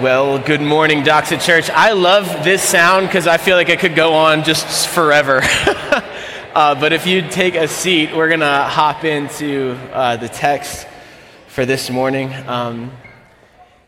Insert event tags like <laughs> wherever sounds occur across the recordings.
Well, good morning, Doxa Church. I love this sound because I feel like it could go on just forever. <laughs> uh, but if you'd take a seat, we're going to hop into uh, the text for this morning. Um,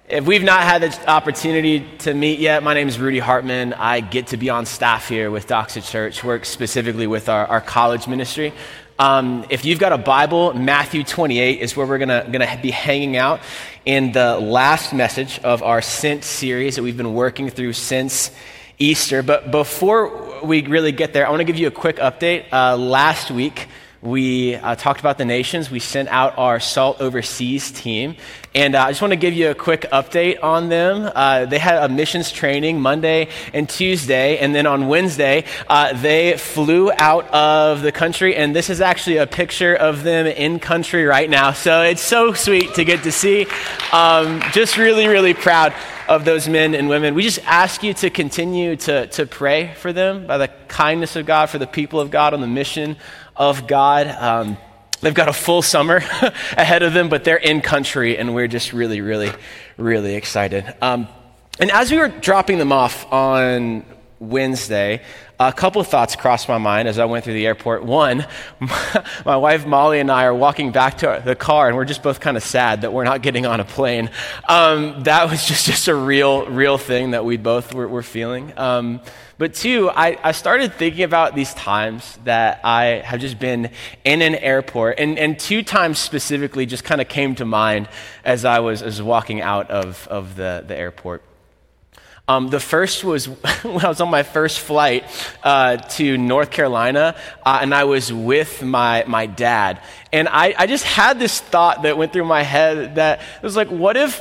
if we've not had the opportunity to meet yet, my name is Rudy Hartman. I get to be on staff here with Doxa Church, work specifically with our, our college ministry. Um, if you've got a Bible, Matthew 28 is where we're going to be hanging out in the last message of our Sent series that we've been working through since Easter. But before we really get there, I want to give you a quick update. Uh, last week, we uh, talked about the nations. We sent out our Salt Overseas team. And uh, I just want to give you a quick update on them. Uh, they had a missions training Monday and Tuesday. And then on Wednesday, uh, they flew out of the country. And this is actually a picture of them in country right now. So it's so sweet to get to see. Um, just really, really proud of those men and women. We just ask you to continue to, to pray for them by the kindness of God, for the people of God on the mission of God. Um, they've got a full summer <laughs> ahead of them, but they're in country, and we're just really, really, really excited. Um, and as we were dropping them off on Wednesday, a couple thoughts crossed my mind as I went through the airport. One, <laughs> my wife Molly and I are walking back to the car, and we're just both kind of sad that we're not getting on a plane. Um, that was just, just a real, real thing that we both were, were feeling. Um, but two, I, I started thinking about these times that I have just been in an airport, and, and two times specifically just kind of came to mind as I was, as walking out of, of the, the airport. Um, the first was <laughs> when I was on my first flight uh, to North Carolina, uh, and I was with my, my dad. And I, I just had this thought that went through my head that it was like, what if,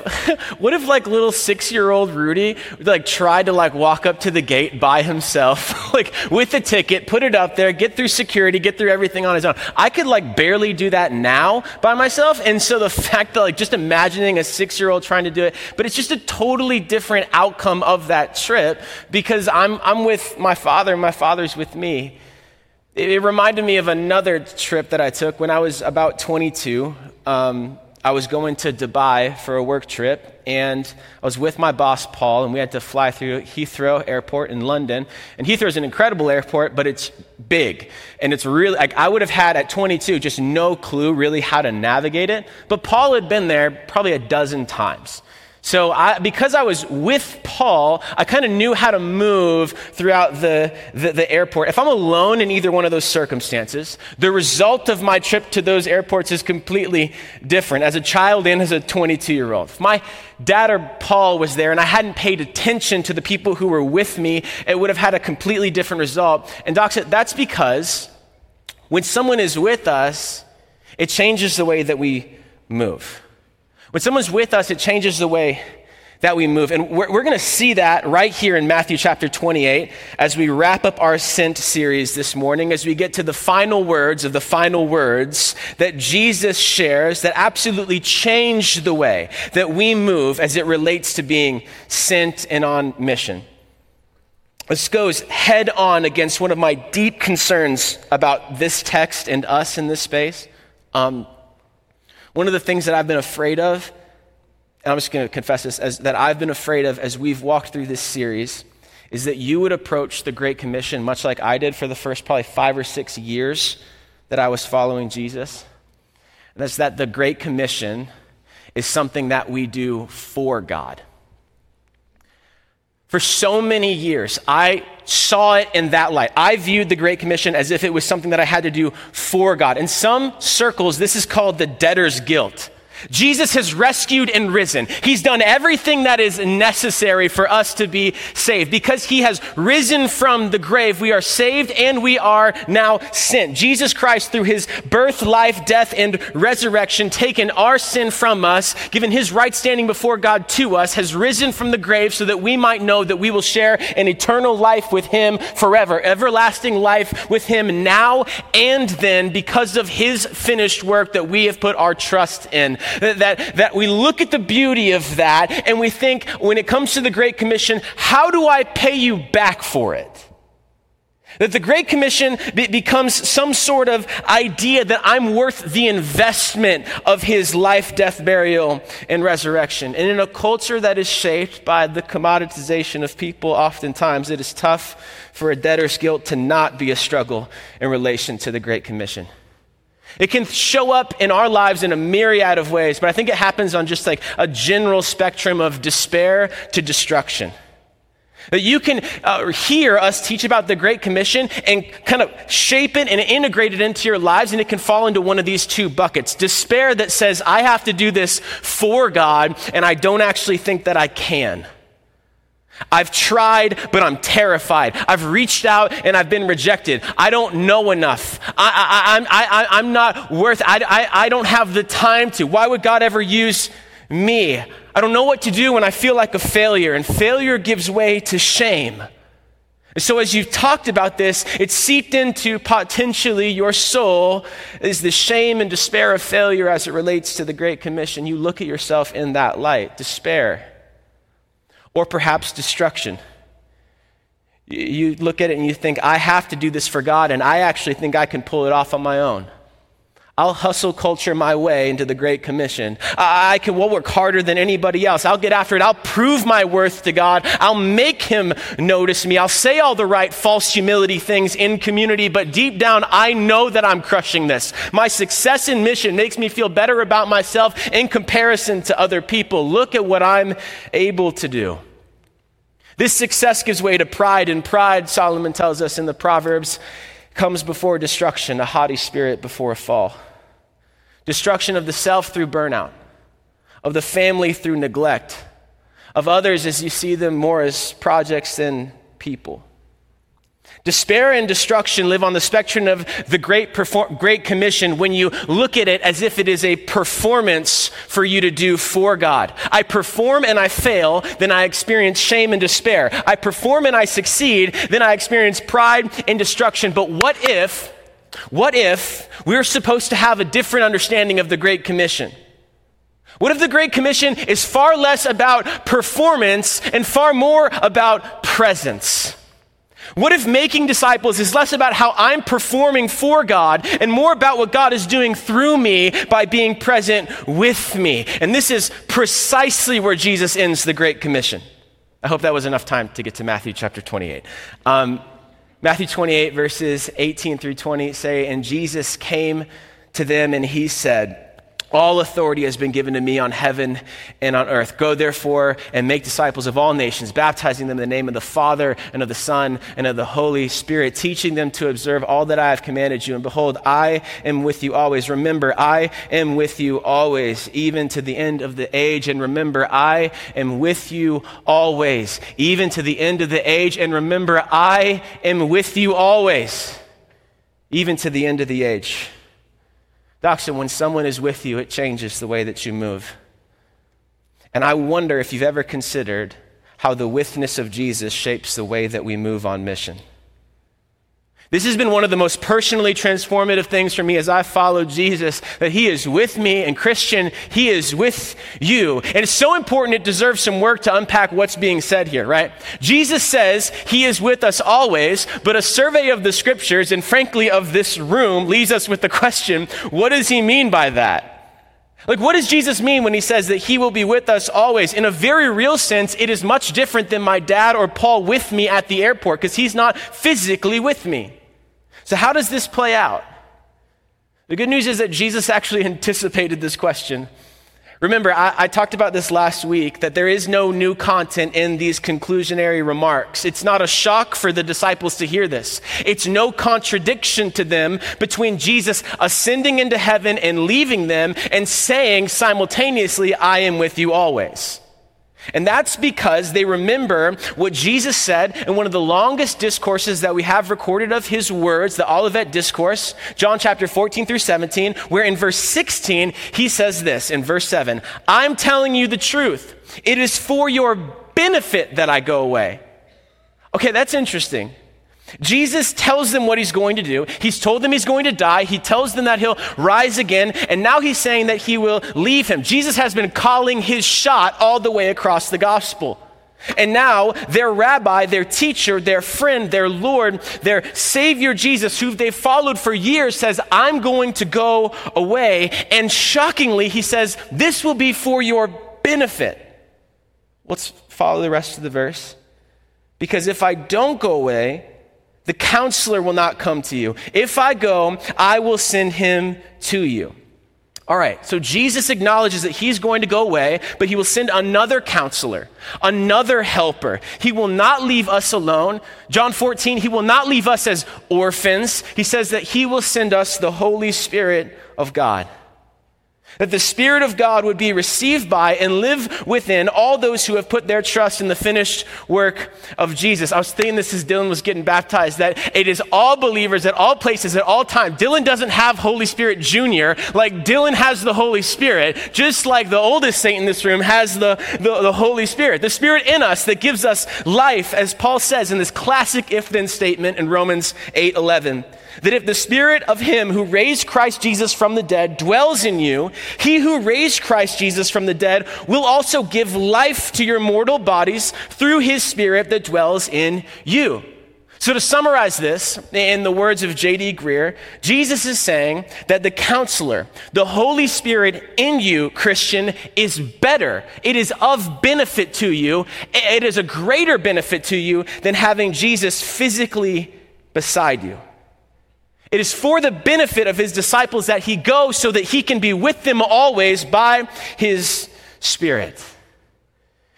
<laughs> what if like little six year old Rudy like tried to like walk up to the gate by himself, <laughs> like with a ticket, put it up there, get through security, get through everything on his own. I could like barely do that now by myself. And so the <laughs> fact that like just imagining a six year old trying to do it, but it's just a totally different outcome of that trip because I'm, I'm with my father, my father's with me. It reminded me of another trip that I took when I was about 22. Um, I was going to Dubai for a work trip, and I was with my boss, Paul, and we had to fly through Heathrow Airport in London. And Heathrow is an incredible airport, but it's big. And it's really, like, I would have had at 22 just no clue really how to navigate it. But Paul had been there probably a dozen times. So, I, because I was with Paul, I kind of knew how to move throughout the, the, the, airport. If I'm alone in either one of those circumstances, the result of my trip to those airports is completely different as a child and as a 22 year old. If my dad or Paul was there and I hadn't paid attention to the people who were with me, it would have had a completely different result. And Doxa, that's because when someone is with us, it changes the way that we move. When someone's with us, it changes the way that we move. And we're, we're going to see that right here in Matthew chapter 28 as we wrap up our Sent series this morning, as we get to the final words of the final words that Jesus shares that absolutely change the way that we move as it relates to being sent and on mission. This goes head on against one of my deep concerns about this text and us in this space. Um, one of the things that I've been afraid of, and I'm just going to confess this, as, that I've been afraid of as we've walked through this series, is that you would approach the Great Commission much like I did for the first probably five or six years that I was following Jesus. And that's that the Great Commission is something that we do for God. For so many years, I saw it in that light. I viewed the Great Commission as if it was something that I had to do for God. In some circles, this is called the debtor's guilt. Jesus has rescued and risen. He's done everything that is necessary for us to be saved. Because he has risen from the grave, we are saved and we are now sent. Jesus Christ, through his birth, life, death, and resurrection, taken our sin from us, given his right standing before God to us, has risen from the grave so that we might know that we will share an eternal life with him forever, everlasting life with him now and then because of his finished work that we have put our trust in that, that we look at the beauty of that and we think, when it comes to the Great Commission, how do I pay you back for it? That the Great Commission be- becomes some sort of idea that I'm worth the investment of his life, death, burial, and resurrection. And in a culture that is shaped by the commoditization of people, oftentimes it is tough for a debtor's guilt to not be a struggle in relation to the Great Commission. It can show up in our lives in a myriad of ways, but I think it happens on just like a general spectrum of despair to destruction. That you can uh, hear us teach about the Great Commission and kind of shape it and integrate it into your lives, and it can fall into one of these two buckets. Despair that says, I have to do this for God, and I don't actually think that I can. I've tried, but I'm terrified. I've reached out and I've been rejected. I don't know enough. I, am I, I, I'm not worth, I, I, I don't have the time to. Why would God ever use me? I don't know what to do when I feel like a failure, and failure gives way to shame. And so, as you've talked about this, it's seeped into potentially your soul is the shame and despair of failure as it relates to the Great Commission. You look at yourself in that light despair or perhaps destruction. You look at it and you think, I have to do this for God, and I actually think I can pull it off on my own. I'll hustle culture my way into the Great Commission. I can will work harder than anybody else. I'll get after it. I'll prove my worth to God. I'll make Him notice me. I'll say all the right false humility things in community, but deep down, I know that I'm crushing this. My success in mission makes me feel better about myself in comparison to other people. Look at what I'm able to do. This success gives way to pride, and pride, Solomon tells us in the Proverbs, comes before destruction, a haughty spirit before a fall. Destruction of the self through burnout, of the family through neglect, of others as you see them more as projects than people. Despair and destruction live on the spectrum of the great, perform- great Commission when you look at it as if it is a performance for you to do for God. I perform and I fail, then I experience shame and despair. I perform and I succeed, then I experience pride and destruction. But what if, what if we're supposed to have a different understanding of the Great Commission? What if the Great Commission is far less about performance and far more about presence? What if making disciples is less about how I'm performing for God and more about what God is doing through me by being present with me? And this is precisely where Jesus ends the Great Commission. I hope that was enough time to get to Matthew chapter 28. Um, Matthew 28, verses 18 through 20 say, And Jesus came to them and he said, all authority has been given to me on heaven and on earth. Go therefore and make disciples of all nations, baptizing them in the name of the Father and of the Son and of the Holy Spirit, teaching them to observe all that I have commanded you. And behold, I am with you always. Remember, I am with you always, even to the end of the age. And remember, I am with you always, even to the end of the age. And remember, I am with you always, even to the end of the age. Doxa, when someone is with you, it changes the way that you move. And I wonder if you've ever considered how the withness of Jesus shapes the way that we move on mission. This has been one of the most personally transformative things for me as I follow Jesus, that He is with me, and Christian, He is with you. And it's so important, it deserves some work to unpack what's being said here, right? Jesus says He is with us always, but a survey of the scriptures, and frankly of this room, leaves us with the question what does He mean by that? Like, what does Jesus mean when he says that he will be with us always? In a very real sense, it is much different than my dad or Paul with me at the airport because he's not physically with me. So, how does this play out? The good news is that Jesus actually <laughs> anticipated this question. Remember, I, I, talked about this last week that there is no new content in these conclusionary remarks. It's not a shock for the disciples to hear this. It's no contradiction to them between Jesus ascending into heaven and leaving them and saying simultaneously, I am with you always. And that's because they remember what Jesus said in one of the longest discourses that we have recorded of his words, the Olivet Discourse, John chapter 14 through 17, where in verse 16 he says this in verse 7 I'm telling you the truth. It is for your benefit that I go away. Okay, that's interesting. Jesus tells them what he's going to do. He's told them he's going to die. He tells them that he'll rise again. And now he's saying that he will leave him. Jesus has been calling his shot all the way across the gospel. And now their rabbi, their teacher, their friend, their Lord, their Savior Jesus, who they've followed for years, says, I'm going to go away. And shockingly, he says, This will be for your benefit. Let's follow the rest of the verse. Because if I don't go away, the counselor will not come to you. If I go, I will send him to you. All right, so Jesus acknowledges that he's going to go away, but he will send another counselor, another helper. He will not leave us alone. John 14, he will not leave us as orphans. He says that he will send us the Holy Spirit of God that the Spirit of God would be received by and live within all those who have put their trust in the finished work of Jesus. I was thinking this as Dylan was getting baptized, that it is all believers at all places at all time. Dylan doesn't have Holy Spirit Jr., like Dylan has the Holy Spirit, just like the oldest saint in this room has the, the, the Holy Spirit. The Spirit in us that gives us life, as Paul says in this classic if then statement in Romans 8 11 that if the spirit of him who raised Christ Jesus from the dead dwells in you, he who raised Christ Jesus from the dead will also give life to your mortal bodies through his spirit that dwells in you. So, to summarize this, in the words of J.D. Greear, Jesus is saying that the counselor, the Holy Spirit in you, Christian, is better. It is of benefit to you. It is a greater benefit to you than having Jesus physically beside you. It is for the benefit of his disciples that he goes so that he can be with them always by his Spirit.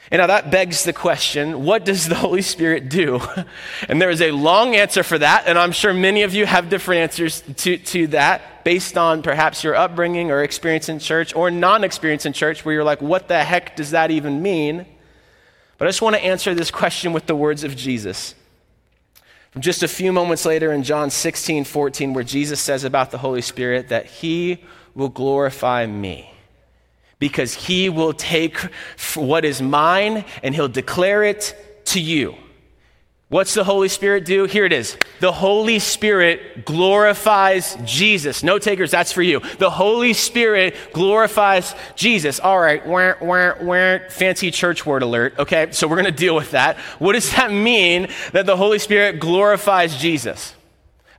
And now that begs the question what does the Holy Spirit do? <laughs> And there is a long answer for that, and I'm sure many of you have different answers to, to that based on perhaps your upbringing or experience in church or non experience in church where you're like, what the heck does that even mean? But I just want to answer this question with the words of Jesus. Just a few moments later in John 16, 14, where Jesus says about the Holy Spirit that he will glorify me because he will take what is mine and he'll declare it to you. What's the Holy Spirit do? Here it is. The Holy Spirit glorifies Jesus. No takers, that's for you. The Holy Spirit glorifies Jesus. All right, wah, wah, wah, fancy church word alert. Okay, so we're going to deal with that. What does that mean that the Holy Spirit glorifies Jesus?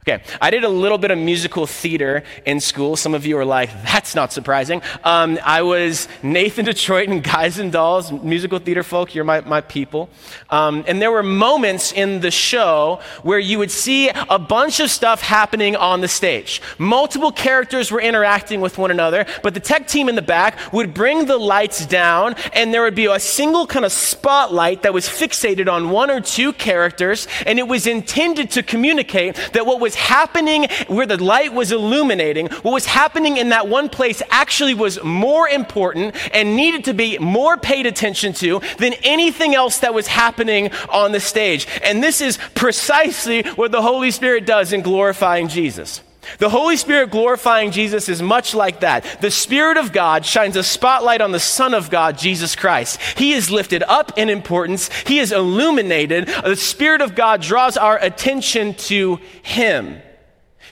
Okay, I did a little bit of musical theater in school. Some of you are like, that's not surprising. Um, I was Nathan Detroit and Guys and Dolls, musical theater folk, you're my, my people. Um, and there were moments in the show where you would see a bunch of stuff happening on the stage. Multiple characters were interacting with one another, but the tech team in the back would bring the lights down, and there would be a single kind of spotlight that was fixated on one or two characters, and it was intended to communicate that what was happening where the light was illuminating, what was happening in that one place actually was more important and needed to be more paid attention to than anything else that was happening on the stage. And this is precisely what the Holy Spirit does in glorifying Jesus. The Holy Spirit glorifying Jesus is much like that. The Spirit of God shines a spotlight on the Son of God, Jesus Christ. He is lifted up in importance, He is illuminated. The Spirit of God draws our attention to Him.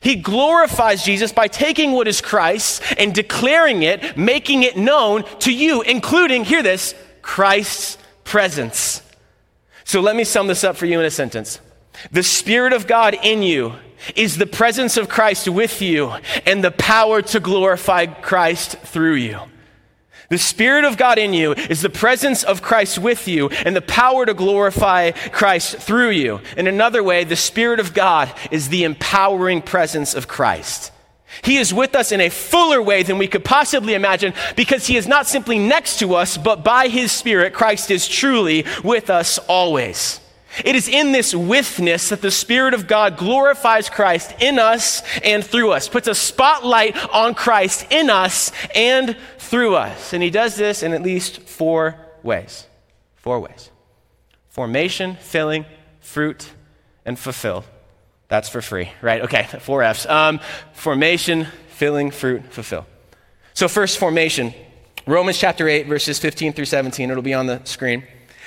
He glorifies Jesus by taking what is Christ and declaring it, making it known to you, including, hear this, Christ's presence. So let me sum this up for you in a sentence. The Spirit of God in you is the presence of Christ with you and the power to glorify Christ through you. The Spirit of God in you is the presence of Christ with you and the power to glorify Christ through you. In another way, the Spirit of God is the empowering presence of Christ. He is with us in a fuller way than we could possibly imagine because He is not simply next to us, but by His Spirit, Christ is truly with us always. It is in this withness that the Spirit of God glorifies Christ in us and through us, puts a spotlight on Christ in us and through us. And He does this in at least four ways. Four ways formation, filling, fruit, and fulfill. That's for free, right? Okay, <laughs> four F's. Um, formation, filling, fruit, fulfill. So, first, formation. Romans chapter 8, verses 15 through 17. It'll be on the screen.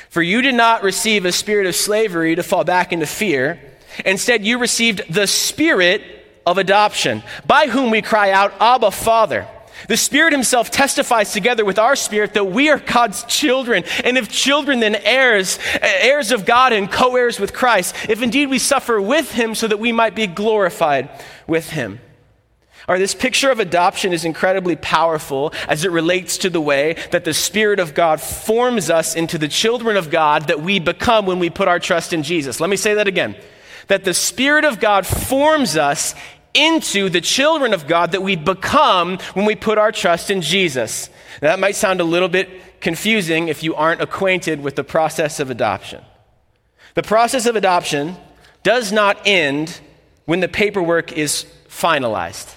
For you did not receive a spirit of slavery to fall back into fear. Instead, you received the spirit of adoption, by whom we cry out, Abba, Father. The Spirit Himself testifies together with our spirit that we are God's children, and if children, then heirs, heirs of God and co heirs with Christ, if indeed we suffer with Him so that we might be glorified with Him. Or this picture of adoption is incredibly powerful as it relates to the way that the Spirit of God forms us into the children of God that we become when we put our trust in Jesus. Let me say that again. That the Spirit of God forms us into the children of God that we become when we put our trust in Jesus. Now, that might sound a little bit confusing if you aren't acquainted with the process of adoption. The process of adoption does not end when the paperwork is finalized.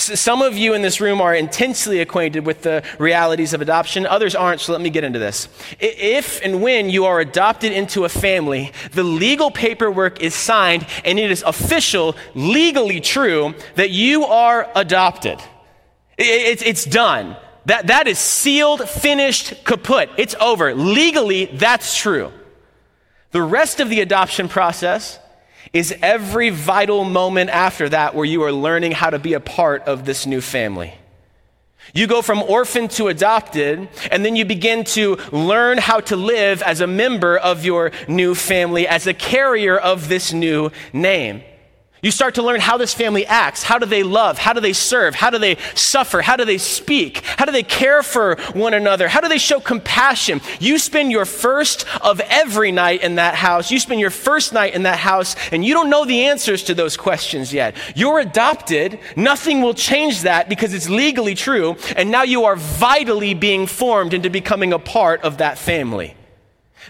Some of you in this room are intensely acquainted with the realities of adoption, others aren't, so let me get into this. If and when you are adopted into a family, the legal paperwork is signed and it is official, legally true, that you are adopted. It's done. That, that is sealed, finished, kaput. It's over. Legally, that's true. The rest of the adoption process is every vital moment after that where you are learning how to be a part of this new family. You go from orphan to adopted, and then you begin to learn how to live as a member of your new family, as a carrier of this new name. You start to learn how this family acts. How do they love? How do they serve? How do they suffer? How do they speak? How do they care for one another? How do they show compassion? You spend your first of every night in that house. You spend your first night in that house, and you don't know the answers to those questions yet. You're adopted. Nothing will change that because it's legally true. And now you are vitally being formed into becoming a part of that family.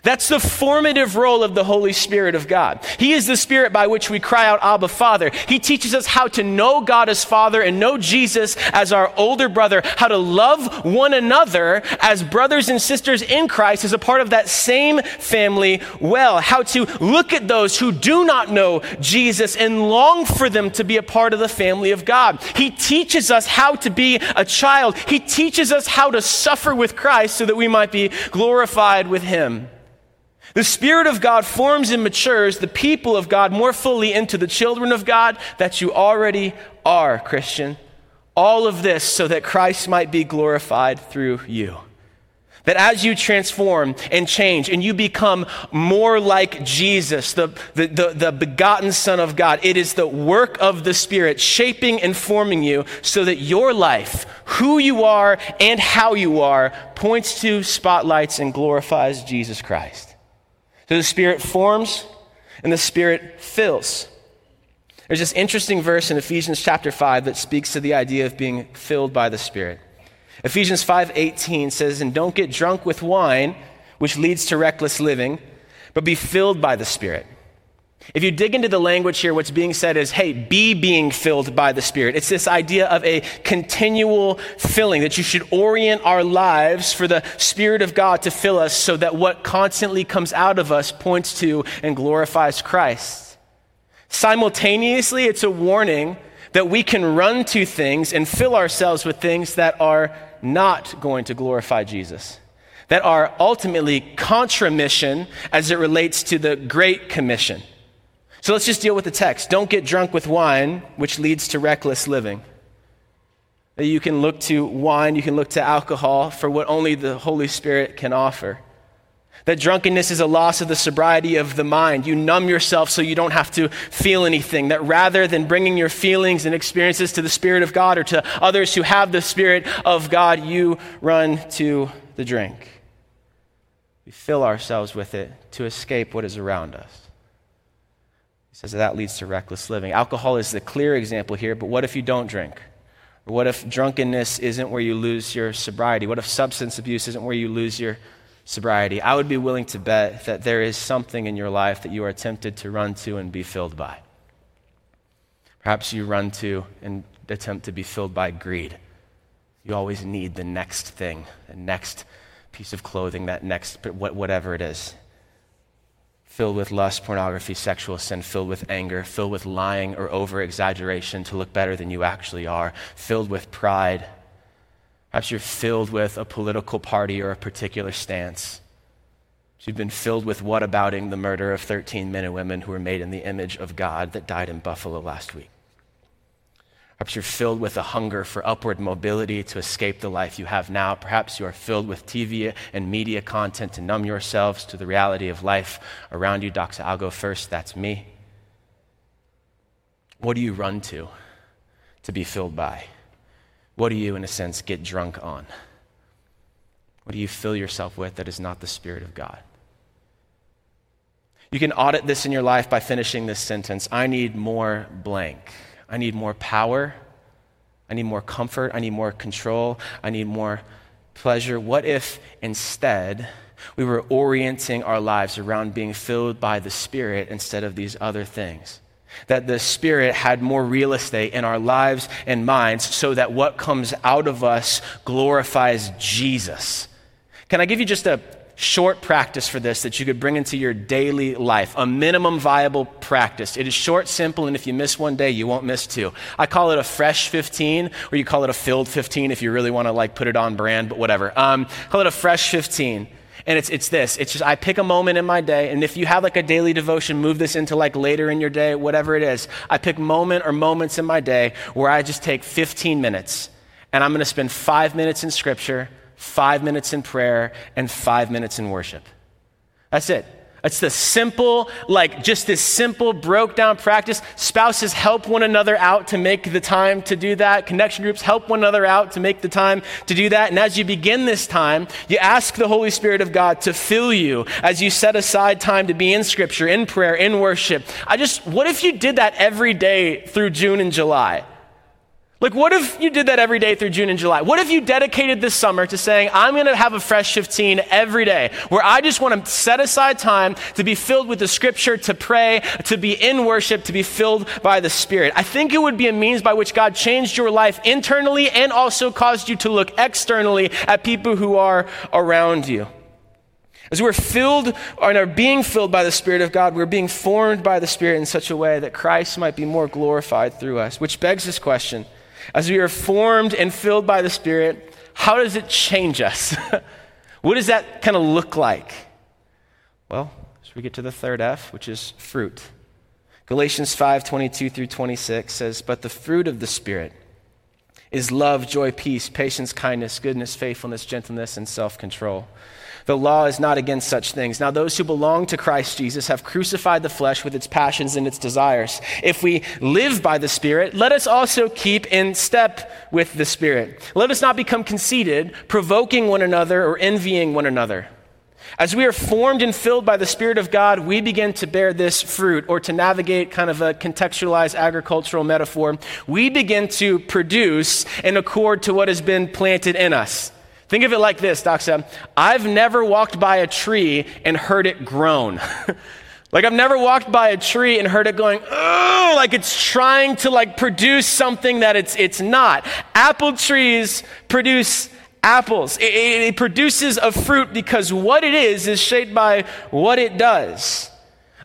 That's the formative role of the Holy Spirit of God. He is the Spirit by which we cry out, Abba, Father. He teaches us how to know God as Father and know Jesus as our older brother, how to love one another as brothers and sisters in Christ as a part of that same family well, how to look at those who do not know Jesus and long for them to be a part of the family of God. He teaches us how to be a child. He teaches us how to suffer with Christ so that we might be glorified with Him. The Spirit of God forms and matures the people of God more fully into the children of God that you already are, Christian. All of this so that Christ might be glorified through you. That as you transform and change and you become more like Jesus, the, the, the, the, begotten Son of God, it is the work of the Spirit shaping and forming you so that your life, who you are and how you are, points to, spotlights, and glorifies Jesus Christ. So the Spirit forms and the Spirit fills. There's this interesting verse in Ephesians chapter 5 that speaks to the idea of being filled by the Spirit. Ephesians 5:18 says, "And don't get drunk with wine, which leads to reckless living, but be filled by the Spirit." If you dig into the language here, what's being said is, hey, be being filled by the Spirit. It's this idea of a continual filling, that you should orient our lives for the Spirit of God to fill us so that what constantly comes out of us points to and glorifies Christ. Simultaneously, it's a warning that we can run to things and fill ourselves with things that are not going to glorify Jesus, that are ultimately contra mission as it relates to the Great Commission. So let's just deal with the text. Don't get drunk with wine, which leads to reckless living. You can look to wine, you can look to alcohol for what only the Holy Spirit can offer. That drunkenness is a loss of the sobriety of the mind. You numb yourself so you don't have to feel anything. That rather than bringing your feelings and experiences to the Spirit of God or to others who have the Spirit of God, you run to the drink. We fill ourselves with it to escape what is around us. He says that, that leads to reckless living. Alcohol is the clear example here, but what if you don't drink? Or what if drunkenness isn't where you lose your sobriety? What if substance abuse isn't where you lose your sobriety? I would be willing to bet that there is something in your life that you are tempted to run to and be filled by. Perhaps you run to and attempt to be filled by greed. You always need the next thing, the next piece of clothing, that next, whatever it is filled with lust, pornography, sexual sin, filled with anger, filled with lying or over exaggeration to look better than you actually are, filled with pride. Perhaps you're filled with a political party or a particular stance. You've been filled with what abouting the murder of 13 men and women who were made in the image of God that died in Buffalo last week. Perhaps you're filled with a hunger for upward mobility to escape the life you have now. Perhaps you are filled with TV and media content to numb yourselves to the reality of life around you. Doxa, I'll go first. That's me. What do you run to to be filled by? What do you, in a sense, get drunk on? What do you fill yourself with that is not the Spirit of God? You can audit this in your life by finishing this sentence I need more blank. I need more power. I need more comfort. I need more control. I need more pleasure. What if instead we were orienting our lives around being filled by the Spirit instead of these other things? That the Spirit had more real estate in our lives and minds so that what comes out of us glorifies Jesus. Can I give you just a short practice for this that you could bring into your daily life, a minimum viable practice. It is short, simple, and if you miss one day, you won't miss two. I call it a fresh 15, or you call it a filled 15 if you really want to like put it on brand, but whatever. Um, call it a fresh 15. And it's, it's this it's just I pick a moment in my day, and if you have like a daily devotion, move this into like later in your day, whatever it is. I pick moment or moments in my day where I just take 15 minutes, and I'm going to spend five minutes in scripture five minutes in prayer, and five minutes in worship. That's it. It's the simple, like just this simple, broke down practice. Spouses help one another out to make the time to do that. Connection groups help one another out to make the time to do that. And as you begin this time, you ask the Holy Spirit of God to fill you as you set aside time to be in Scripture, in prayer, in worship. I just, what if you did that every day through June and July? Like, what if you did that every day through June and July? What if you dedicated this summer to saying, I'm going to have a fresh 15 every day, where I just want to set aside time to be filled with the scripture, to pray, to be in worship, to be filled by the Spirit? I think it would be a means by which God changed your life internally and also caused you to look externally at people who are around you. As we're filled and are being filled by the Spirit of God, we're being formed by the Spirit in such a way that Christ might be more glorified through us, which begs this question. As we are formed and filled by the Spirit, how does it change us? <laughs> what does that kind of look like? Well, as we get to the third F, which is fruit. Galatians 5 22 through 26 says, But the fruit of the Spirit is love, joy, peace, patience, kindness, goodness, faithfulness, gentleness, and self control. The law is not against such things. Now, those who belong to Christ Jesus have crucified the flesh with its passions and its desires. If we live by the Spirit, let us also keep in step with the Spirit. Let us not become conceited, provoking one another or envying one another. As we are formed and filled by the Spirit of God, we begin to bear this fruit, or to navigate kind of a contextualized agricultural metaphor, we begin to produce in accord to what has been planted in us. Think of it like this, Doxa, I've never walked by a tree and heard it groan. <laughs> like I've never walked by a tree and heard it going, oh, like it's trying to like produce something that it's it's not. Apple trees produce apples. It, it, it produces a fruit because what it is is shaped by what it does.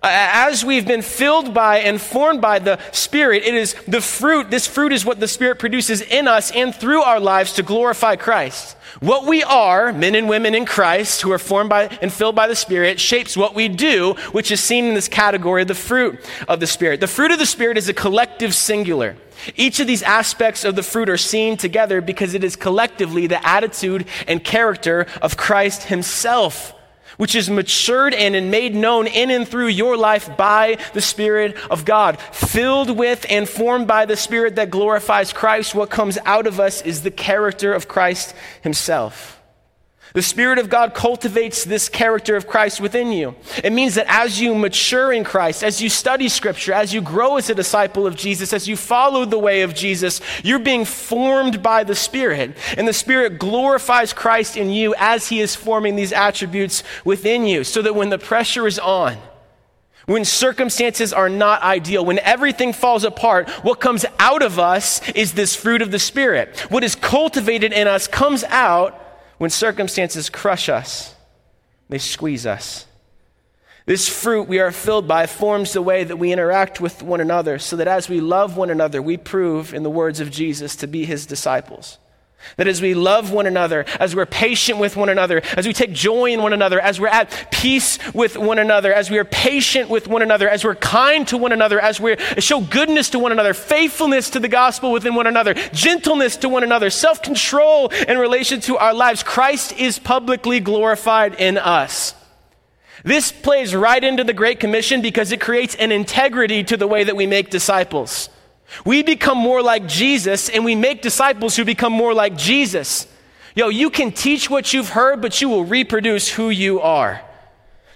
As we've been filled by and formed by the Spirit, it is the fruit. This fruit is what the Spirit produces in us and through our lives to glorify Christ. What we are, men and women in Christ who are formed by and filled by the Spirit, shapes what we do, which is seen in this category of the fruit of the Spirit. The fruit of the Spirit is a collective singular. Each of these aspects of the fruit are seen together because it is collectively the attitude and character of Christ Himself which is matured and made known in and through your life by the Spirit of God. Filled with and formed by the Spirit that glorifies Christ, what comes out of us is the character of Christ Himself. The Spirit of God cultivates this character of Christ within you. It means that as you mature in Christ, as you study Scripture, as you grow as a disciple of Jesus, as you follow the way of Jesus, you're being formed by the Spirit. And the Spirit glorifies Christ in you as He is forming these attributes within you, so that when the pressure is on, when circumstances are not ideal, when everything falls apart, what comes out of us is this fruit of the Spirit. What is cultivated in us comes out when circumstances crush us, they squeeze us. This fruit we are filled by forms the way that we interact with one another, so that as we love one another, we prove, in the words of Jesus, to be his disciples. That as we love one another, as we're patient with one another, as we take joy in one another, as we're at peace with one another, as we are patient with one another, as we're kind to one another, as we show goodness to one another, faithfulness to the gospel within one another, gentleness to one another, self control in relation to our lives, Christ is publicly glorified in us. This plays right into the Great Commission because it creates an integrity to the way that we make disciples. We become more like Jesus and we make disciples who become more like Jesus. Yo, you can teach what you've heard, but you will reproduce who you are.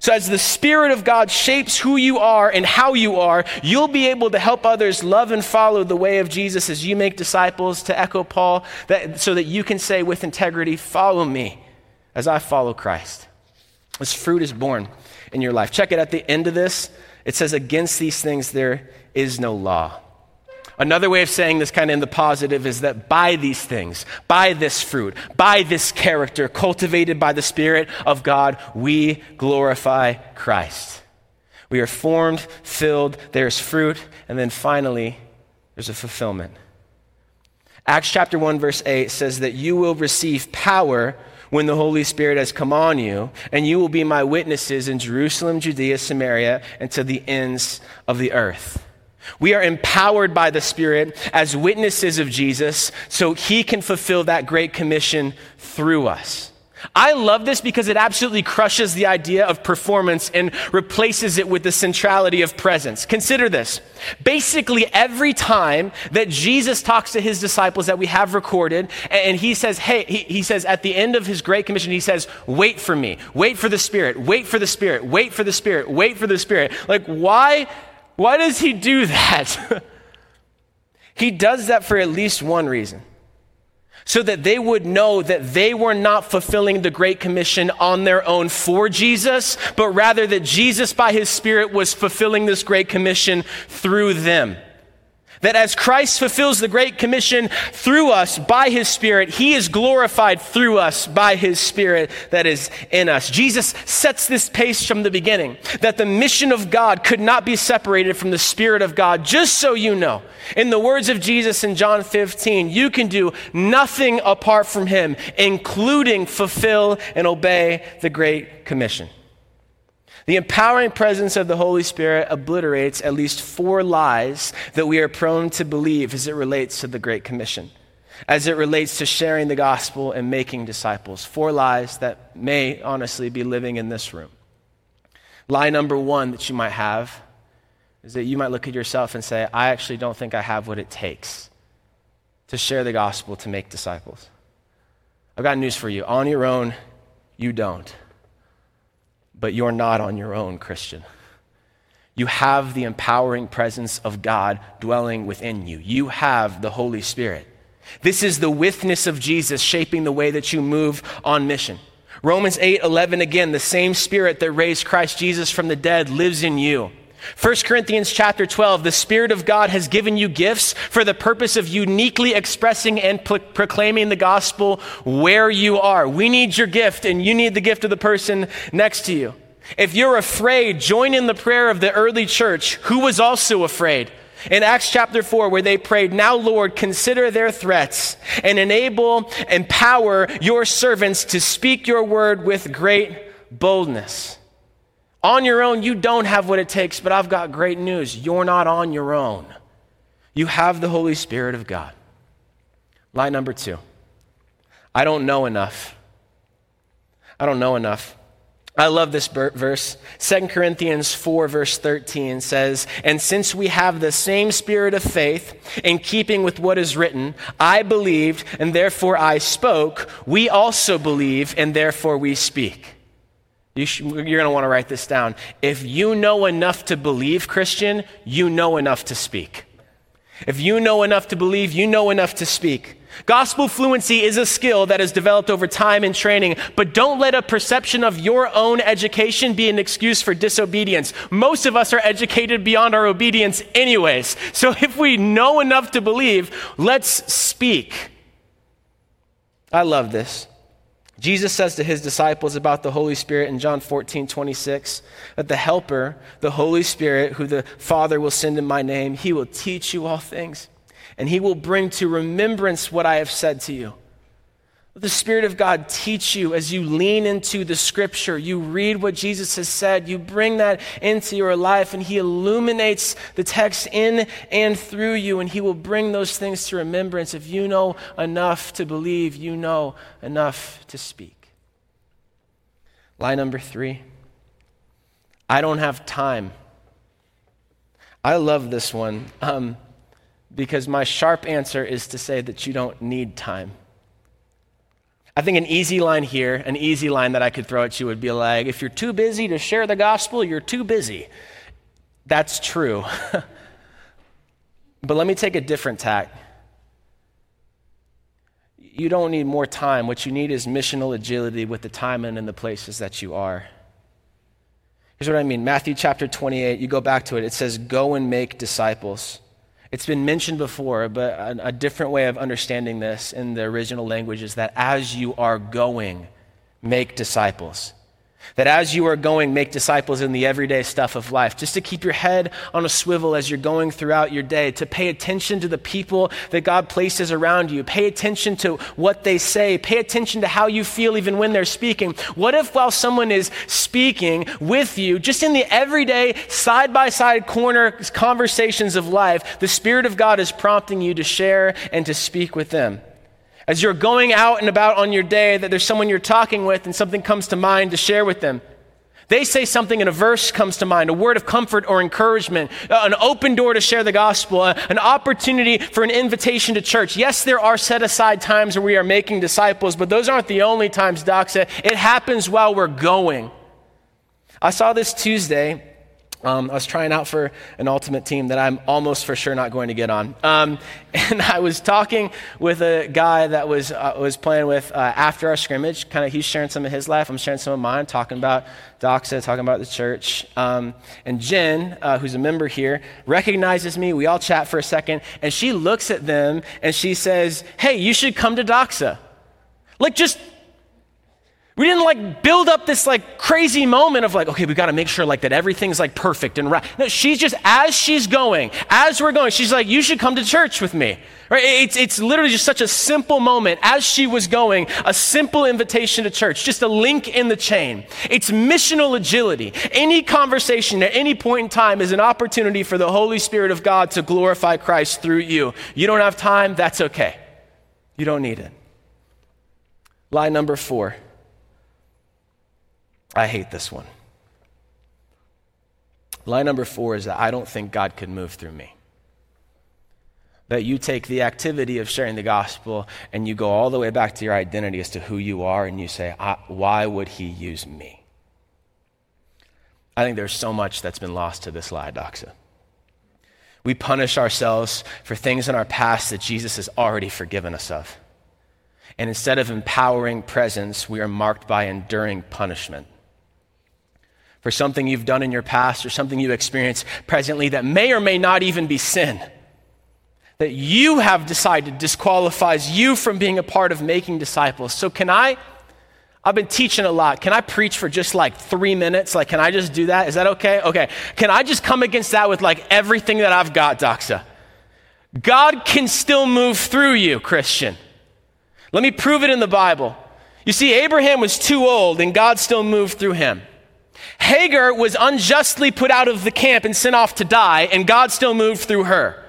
So, as the Spirit of God shapes who you are and how you are, you'll be able to help others love and follow the way of Jesus as you make disciples, to echo Paul, that, so that you can say with integrity, Follow me as I follow Christ. This fruit is born in your life. Check it at the end of this. It says, Against these things there is no law. Another way of saying this kind of in the positive is that by these things, by this fruit, by this character cultivated by the Spirit of God, we glorify Christ. We are formed, filled, there's fruit, and then finally, there's a fulfillment. Acts chapter 1, verse 8 says that you will receive power when the Holy Spirit has come on you, and you will be my witnesses in Jerusalem, Judea, Samaria, and to the ends of the earth. We are empowered by the Spirit as witnesses of Jesus so he can fulfill that great commission through us. I love this because it absolutely crushes the idea of performance and replaces it with the centrality of presence. Consider this. Basically, every time that Jesus talks to his disciples that we have recorded, and he says, Hey, he, he says at the end of his great commission, he says, Wait for me, wait for the Spirit, wait for the Spirit, wait for the Spirit, wait for the Spirit. Like, why why does he do that? <laughs> he does that for at least one reason so that they would know that they were not fulfilling the Great Commission on their own for Jesus, but rather that Jesus, by his Spirit, was fulfilling this Great Commission through them. That as Christ fulfills the Great Commission through us by His Spirit, He is glorified through us by His Spirit that is in us. Jesus sets this pace from the beginning that the mission of God could not be separated from the Spirit of God, just so you know. In the words of Jesus in John 15, you can do nothing apart from Him, including fulfill and obey the Great Commission. The empowering presence of the Holy Spirit obliterates at least four lies that we are prone to believe as it relates to the Great Commission, as it relates to sharing the gospel and making disciples. Four lies that may honestly be living in this room. Lie number one that you might have is that you might look at yourself and say, I actually don't think I have what it takes to share the gospel to make disciples. I've got news for you. On your own, you don't. But you're not on your own, Christian. You have the empowering presence of God dwelling within you. You have the Holy Spirit. This is the withness of Jesus shaping the way that you move on mission. Romans 8 11, again, the same Spirit that raised Christ Jesus from the dead lives in you. 1 Corinthians chapter 12, the Spirit of God has given you gifts for the purpose of uniquely expressing and pro- proclaiming the gospel where you are. We need your gift, and you need the gift of the person next to you. If you're afraid, join in the prayer of the early church, who was also afraid. In Acts chapter 4, where they prayed, Now, Lord, consider their threats and enable, empower your servants to speak your word with great boldness. On your own, you don't have what it takes, but I've got great news. You're not on your own. You have the Holy Spirit of God. Lie number two I don't know enough. I don't know enough. I love this verse. 2 Corinthians 4, verse 13 says, And since we have the same spirit of faith, in keeping with what is written, I believed, and therefore I spoke, we also believe, and therefore we speak. You are going to want to write this down. If you know enough to believe, Christian, you know enough to speak. If you know enough to believe, you know enough to speak. Gospel fluency is a skill that is developed over time and training, but don't let a perception of your own education be an excuse for disobedience. Most of us are educated beyond our obedience, anyways. So <laughs> if we know enough to believe, let's speak. I love this. Jesus says to his disciples about the Holy Spirit in John 14, 26, that the Helper, the Holy Spirit, who the Father will send in my name, he will teach you all things, and he will bring to remembrance what I have said to you. Let the Spirit of God teach you as you lean into the scripture. You read what Jesus has said. You bring that into your life, and He illuminates the text in and through you, and He will bring those things to remembrance. If you know enough to believe, you know enough to speak. Lie number three I don't have time. I love this one um, because my sharp answer is to say that you don't need time. I think an easy line here, an easy line that I could throw at you would be like, if you're too busy to share the gospel, you're too busy. That's true. <laughs> but let me take a different tack. You don't need more time. What you need is missional agility with the time and in the places that you are. Here's what I mean Matthew chapter 28, you go back to it, it says, Go and make disciples. It's been mentioned before, but a, a, different way of understanding this in the original language is that as you are going, make disciples. That as you are going, make disciples in the everyday stuff of life, just to keep your head on a swivel as you're going throughout your day, to pay attention to the people that God places around you, pay attention to what they say, pay attention to how you feel even when they're speaking. What if while someone is speaking with you, just in the everyday, side by side corner conversations of life, the Spirit of God is prompting you to share and to speak with them? As you're going out and about on your day, that there's someone you're talking with and something comes to mind to share with them. They say something and a verse comes to mind, a word of comfort or encouragement, uh, an open door to share the gospel, uh, an opportunity for an invitation to church. Yes, there are set aside times where we are making disciples, but those aren't the only times, Doxa. It happens while we're going. I saw this Tuesday um, I was trying out for an ultimate team that I'm almost for sure not going to get on. Um, <laughs> and I was talking with a guy that was, uh, was playing with uh, after our scrimmage. Kind of, he's sharing some of his life, I'm sharing some of mine, talking about Doxa, talking about the church. Um, and Jen, uh, who's a member here, recognizes me. We all chat for a second, and she looks at them and she says, Hey, you should come to Doxa. Like, just we didn't like build up this like crazy moment of like, okay, we got to make sure like that everything's like perfect and right. No, she's just as she's going, as we're going, she's like, you should come to church with me. Right? It's, it's literally just such a simple moment as she was going, a simple invitation to church, just a link in the chain. It's missional agility. Any conversation at any point in time is an opportunity for the Holy Spirit of God to glorify Christ through you. You don't have time, that's okay. You don't need it. Lie number four. I hate this one. Line number four is that I don't think God could move through me. That you take the activity of sharing the gospel and you go all the way back to your identity as to who you are and you say, why would he use me? I think there's so much that's been lost to this lie, Doxa. We punish ourselves for things in our past that Jesus has already forgiven us of. And instead of empowering presence, we are marked by enduring punishment for something you've done in your past or something you experience presently that may or may not even be sin. That you have decided disqualifies you from being a part of making disciples. So, can I? I've been teaching a lot. Can I preach for just like three minutes? Like, can I just do that? Is that okay? Okay. Can I just come against that with like everything that I've got, Doxa? God can still move through you, Christian. Let me prove it in the Bible. You see, Abraham was too old and God still moved through him. Hagar was unjustly put out of the camp and sent off to die, and God still moved through her.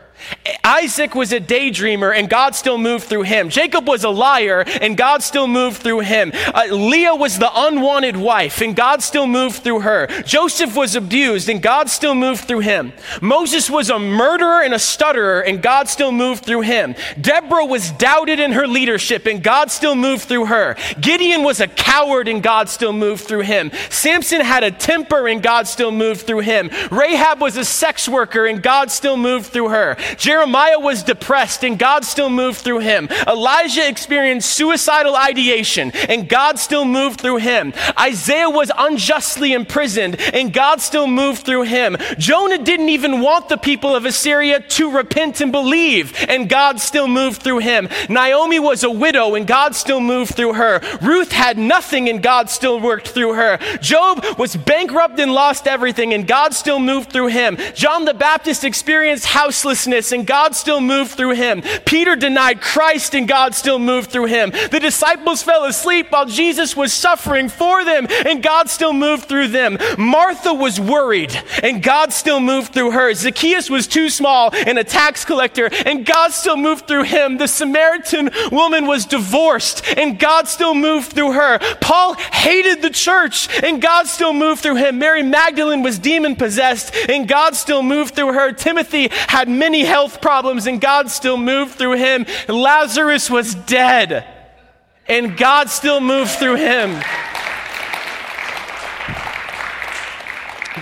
Isaac was a daydreamer and God still moved through him. Jacob was a liar and God still moved through him. Uh, Leah was the unwanted wife and God still moved through her. Joseph was abused and God still moved through him. Moses was a murderer and a stutterer and God still moved through him. Deborah was doubted in her leadership and God still moved through her. Gideon was a coward and God still moved through him. Samson had a temper and God still moved through him. Rahab was a sex worker and God still moved through her. Jeremiah was depressed and God still moved through him. Elijah experienced suicidal ideation and God still moved through him. Isaiah was unjustly imprisoned and God still moved through him. Jonah didn't even want the people of Assyria to repent and believe and God still moved through him. Naomi was a widow and God still moved through her. Ruth had nothing and God still worked through her. Job was bankrupt and lost everything and God still moved through him. John the Baptist experienced houselessness And God still moved through him. Peter denied Christ, and God still moved through him. The disciples fell asleep while Jesus was suffering for them, and God still moved through them. Martha was worried, and God still moved through her. Zacchaeus was too small and a tax collector, and God still moved through him. The Samaritan woman was divorced, and God still moved through her. Paul hated the church, and God still moved through him. Mary Magdalene was demon possessed, and God still moved through her. Timothy had many health problems, and God still moved through him. Lazarus was dead, and God still moved through him.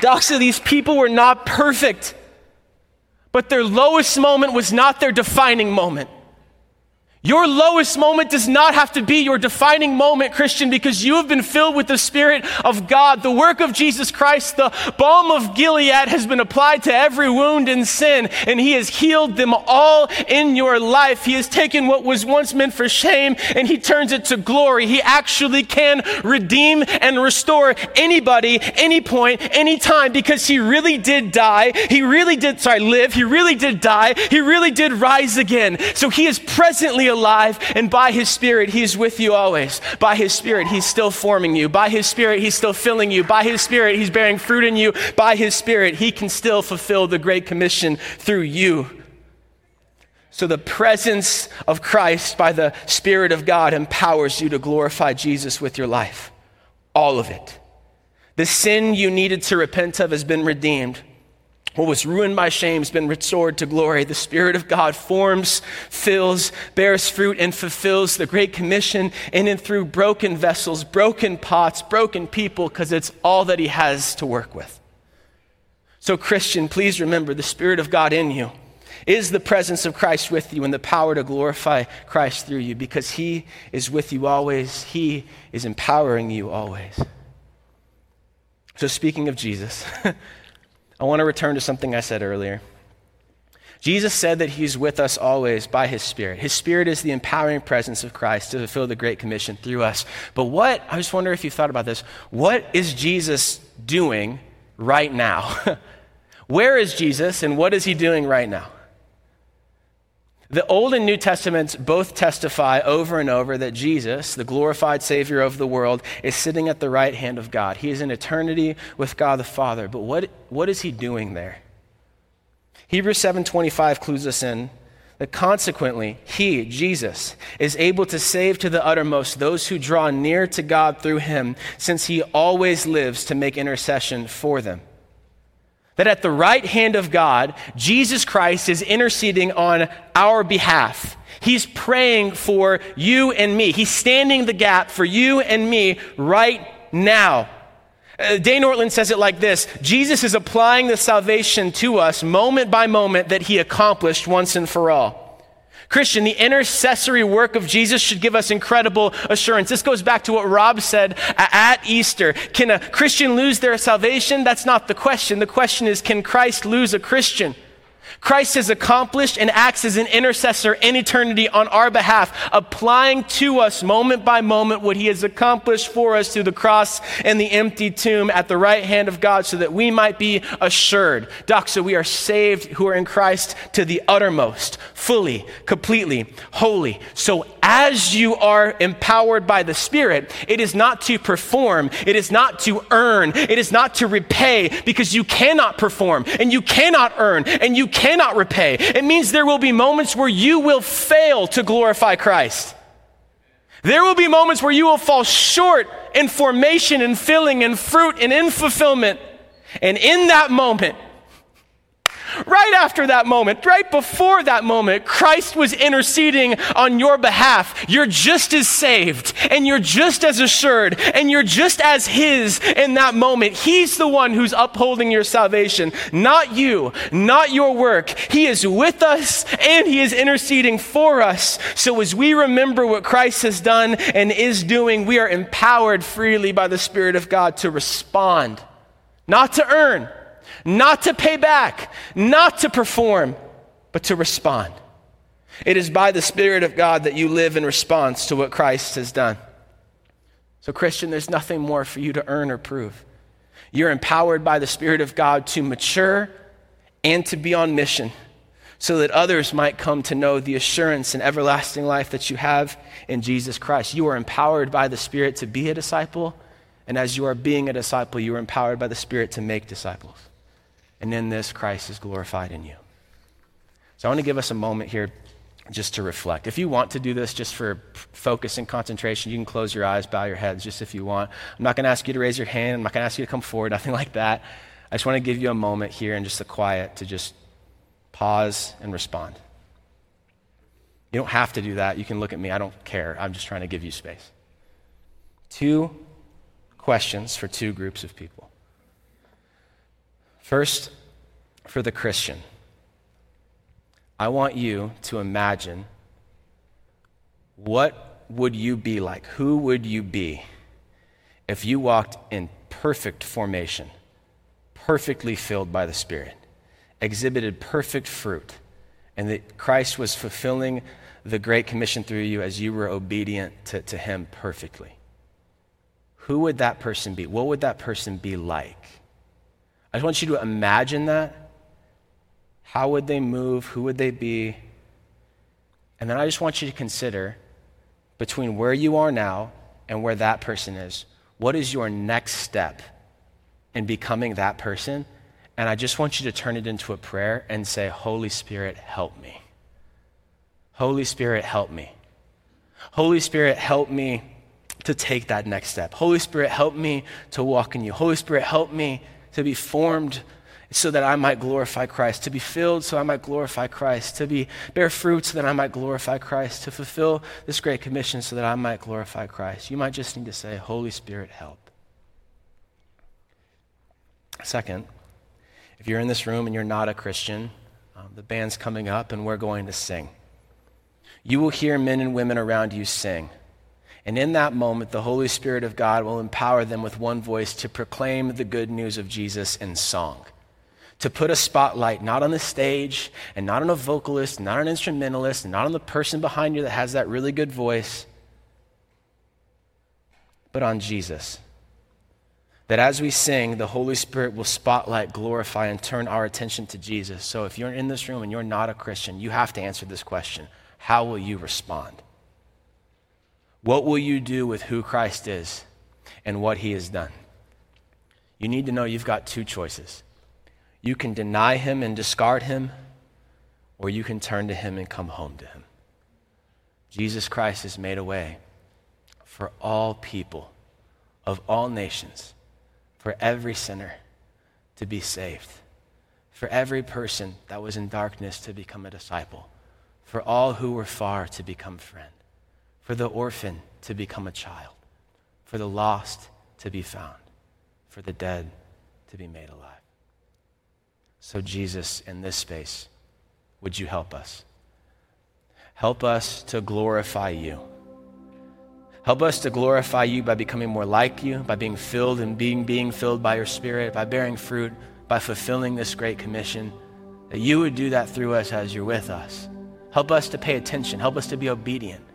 Doxa, these people were not perfect, but their lowest moment was not their defining moment. Your lowest moment does not have to be your defining moment, Christian, because you have been filled with the Spirit of God. The work of Jesus Christ, the balm of Gilead, has been applied to every wound and sin, and He has healed them all in your life. He has taken what was once meant for shame and He turns it to glory. He actually can redeem and restore anybody, any point, any time, because He really did die. He really did, sorry, live. He really did die. He really did rise again. So He is presently alive, and by His Spirit, He's with you always. By His Spirit, He's still forming you. By His Spirit, He's still filling you. By His Spirit, He's bearing fruit in you. By His Spirit, He can still fulfill the Great Commission through you. So, the presence of Christ by the Spirit of God empowers you to glorify Jesus with your life. All of it. The sin you needed to repent of has been redeemed. What was ruined by shame has been restored to glory. The Spirit of God forms, fills, bears fruit, and fulfills the Great Commission in and through broken vessels, broken pots, broken people, because it's all that He has to work with. So, Christian, please remember the Spirit of God in you is the presence of Christ with you and the power to glorify Christ through you because He is with you always. He is empowering you always. So, speaking of Jesus, <laughs> I want to return to something I said earlier. Jesus said that he's with us always by his Spirit. His Spirit is the empowering presence of Christ to fulfill the Great Commission through us. But what, I just wonder if you thought about this, what is Jesus doing right now? <laughs> Where is Jesus and what is he doing right now? The Old and New Testaments both testify over and over that Jesus, the glorified Savior of the world, is sitting at the right hand of God. He is in eternity with God the Father. But what, what is he doing there? Hebrews 7:25 clues us in that consequently he Jesus is able to save to the uttermost those who draw near to God through him since he always lives to make intercession for them that at the right hand of God, Jesus Christ is interceding on our behalf. He's praying for you and me. He's standing the gap for you and me right now. Uh, Dane Ortlund says it like this Jesus is applying the salvation to us moment by moment that he accomplished once and for all. Christian, the intercessory work of Jesus should give us incredible assurance. This goes back to what Rob said at Easter. Can a Christian lose their salvation? That's not the question. The question is, can Christ lose a Christian? Christ has accomplished and acts as an intercessor in eternity on our behalf, applying to us moment by moment what he has accomplished for us through the cross and the empty tomb at the right hand of God so that we might be assured. So we are saved who are in Christ to the uttermost, fully, completely, holy. So as you are empowered by the Spirit, it is not to perform, it is not to earn, it is not to repay because you cannot perform and you cannot earn and you cannot repay. It means there will be moments where you will fail to glorify Christ. There will be moments where you will fall short in formation and filling and fruit and in fulfillment. And in that moment, Right after that moment, right before that moment, Christ was interceding on your behalf. You're just as saved, and you're just as assured, and you're just as His in that moment. He's the one who's upholding your salvation, not you, not your work. He is with us, and He is interceding for us. So as we remember what Christ has done and is doing, we are empowered freely by the Spirit of God to respond, not to earn not to pay back, not to perform, but to respond. It is by the Spirit of God that you live in response to what Christ has done. So, Christian, there's nothing more for you to earn or prove. You're empowered by the Spirit of God to mature and to be on mission, so that others might come to know the assurance and everlasting life that you have in Jesus Christ. You are empowered by the Spirit to be a disciple, and as you are being a disciple, you are empowered by the Spirit to make disciples. And in this, Christ is glorified in you. So I want to give us a moment here just to reflect. If you want to do this just for focus and concentration, you can close your eyes, bow your heads just if you want. I'm not going to ask you to raise your hand. I'm not going to ask you to come forward, nothing like that. I just want to give you a moment here and just the quiet to just pause and respond. You don't have to do that. You can look at me. I don't care. I'm just trying to give you space. Two questions for two groups of people. First, for the Christian. I want you to imagine what would you be like? Who would you be if you walked in perfect formation, perfectly filled by the Spirit, exhibited perfect fruit, and that Christ was fulfilling the Great Commission through you as you were obedient to, to Him perfectly? Who would that person be? What would that person be like? I just want you to imagine that how would they move? Who would they be? And then I just want you to consider between where you are now and where that person is, what is your next step in becoming that person? And I just want you to turn it into a prayer and say, Holy Spirit, help me. Holy Spirit, help me. Holy Spirit, help me to take that next step. Holy Spirit, help me to walk in you. Holy Spirit, help me to be formed so that I might glorify Christ, to be filled so I might glorify Christ, to be bear fruit so that I might glorify Christ, to fulfill this great commission so that I might glorify Christ. You might just need to say, Holy Spirit, help. Second, if you're in this room and you're not a Christian, um, the band's coming up and we're going to sing. You will hear men and women around you sing. And in that moment, the Holy Spirit of God will empower them with one voice to proclaim the good news of Jesus in song to put a spotlight not on the stage and not on a vocalist, not an instrumentalist, not on the person behind you that has that really good voice, but on Jesus. That as we sing, the Holy Spirit will spotlight, glorify, and turn our attention to Jesus. So if you're in this room and you're not a Christian, you have to answer this question How will you respond? What will you do with who Christ is and what he has done? You need to know you've got two choices. You can deny him and discard him, or you can turn to him and come home to him. Jesus Christ has made a way for all people of all nations, for every sinner to be saved, for every person that was in darkness to become a disciple, for all who were far to become friend, for the orphan to become a child, for the lost to be found, for the dead to be made alive. So, Jesus, in this space, would you help us? Help us to glorify you. Help us to glorify you by becoming more like you, by being filled and being, being filled by your Spirit, by bearing fruit, by fulfilling this great commission. That you would do that through us as you're with us. Help us to pay attention. Help us to be obedient.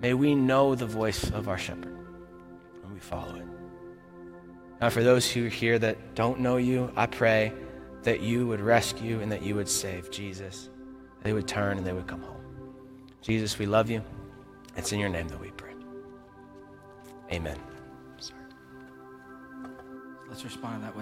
May we know the voice of our shepherd and we follow it. Now, for those who are here that don't know you, I pray that you would rescue and that you would save. Jesus, they would turn and they would come home. Jesus, we love you. It's in your name that we pray. Amen. Let's respond that way.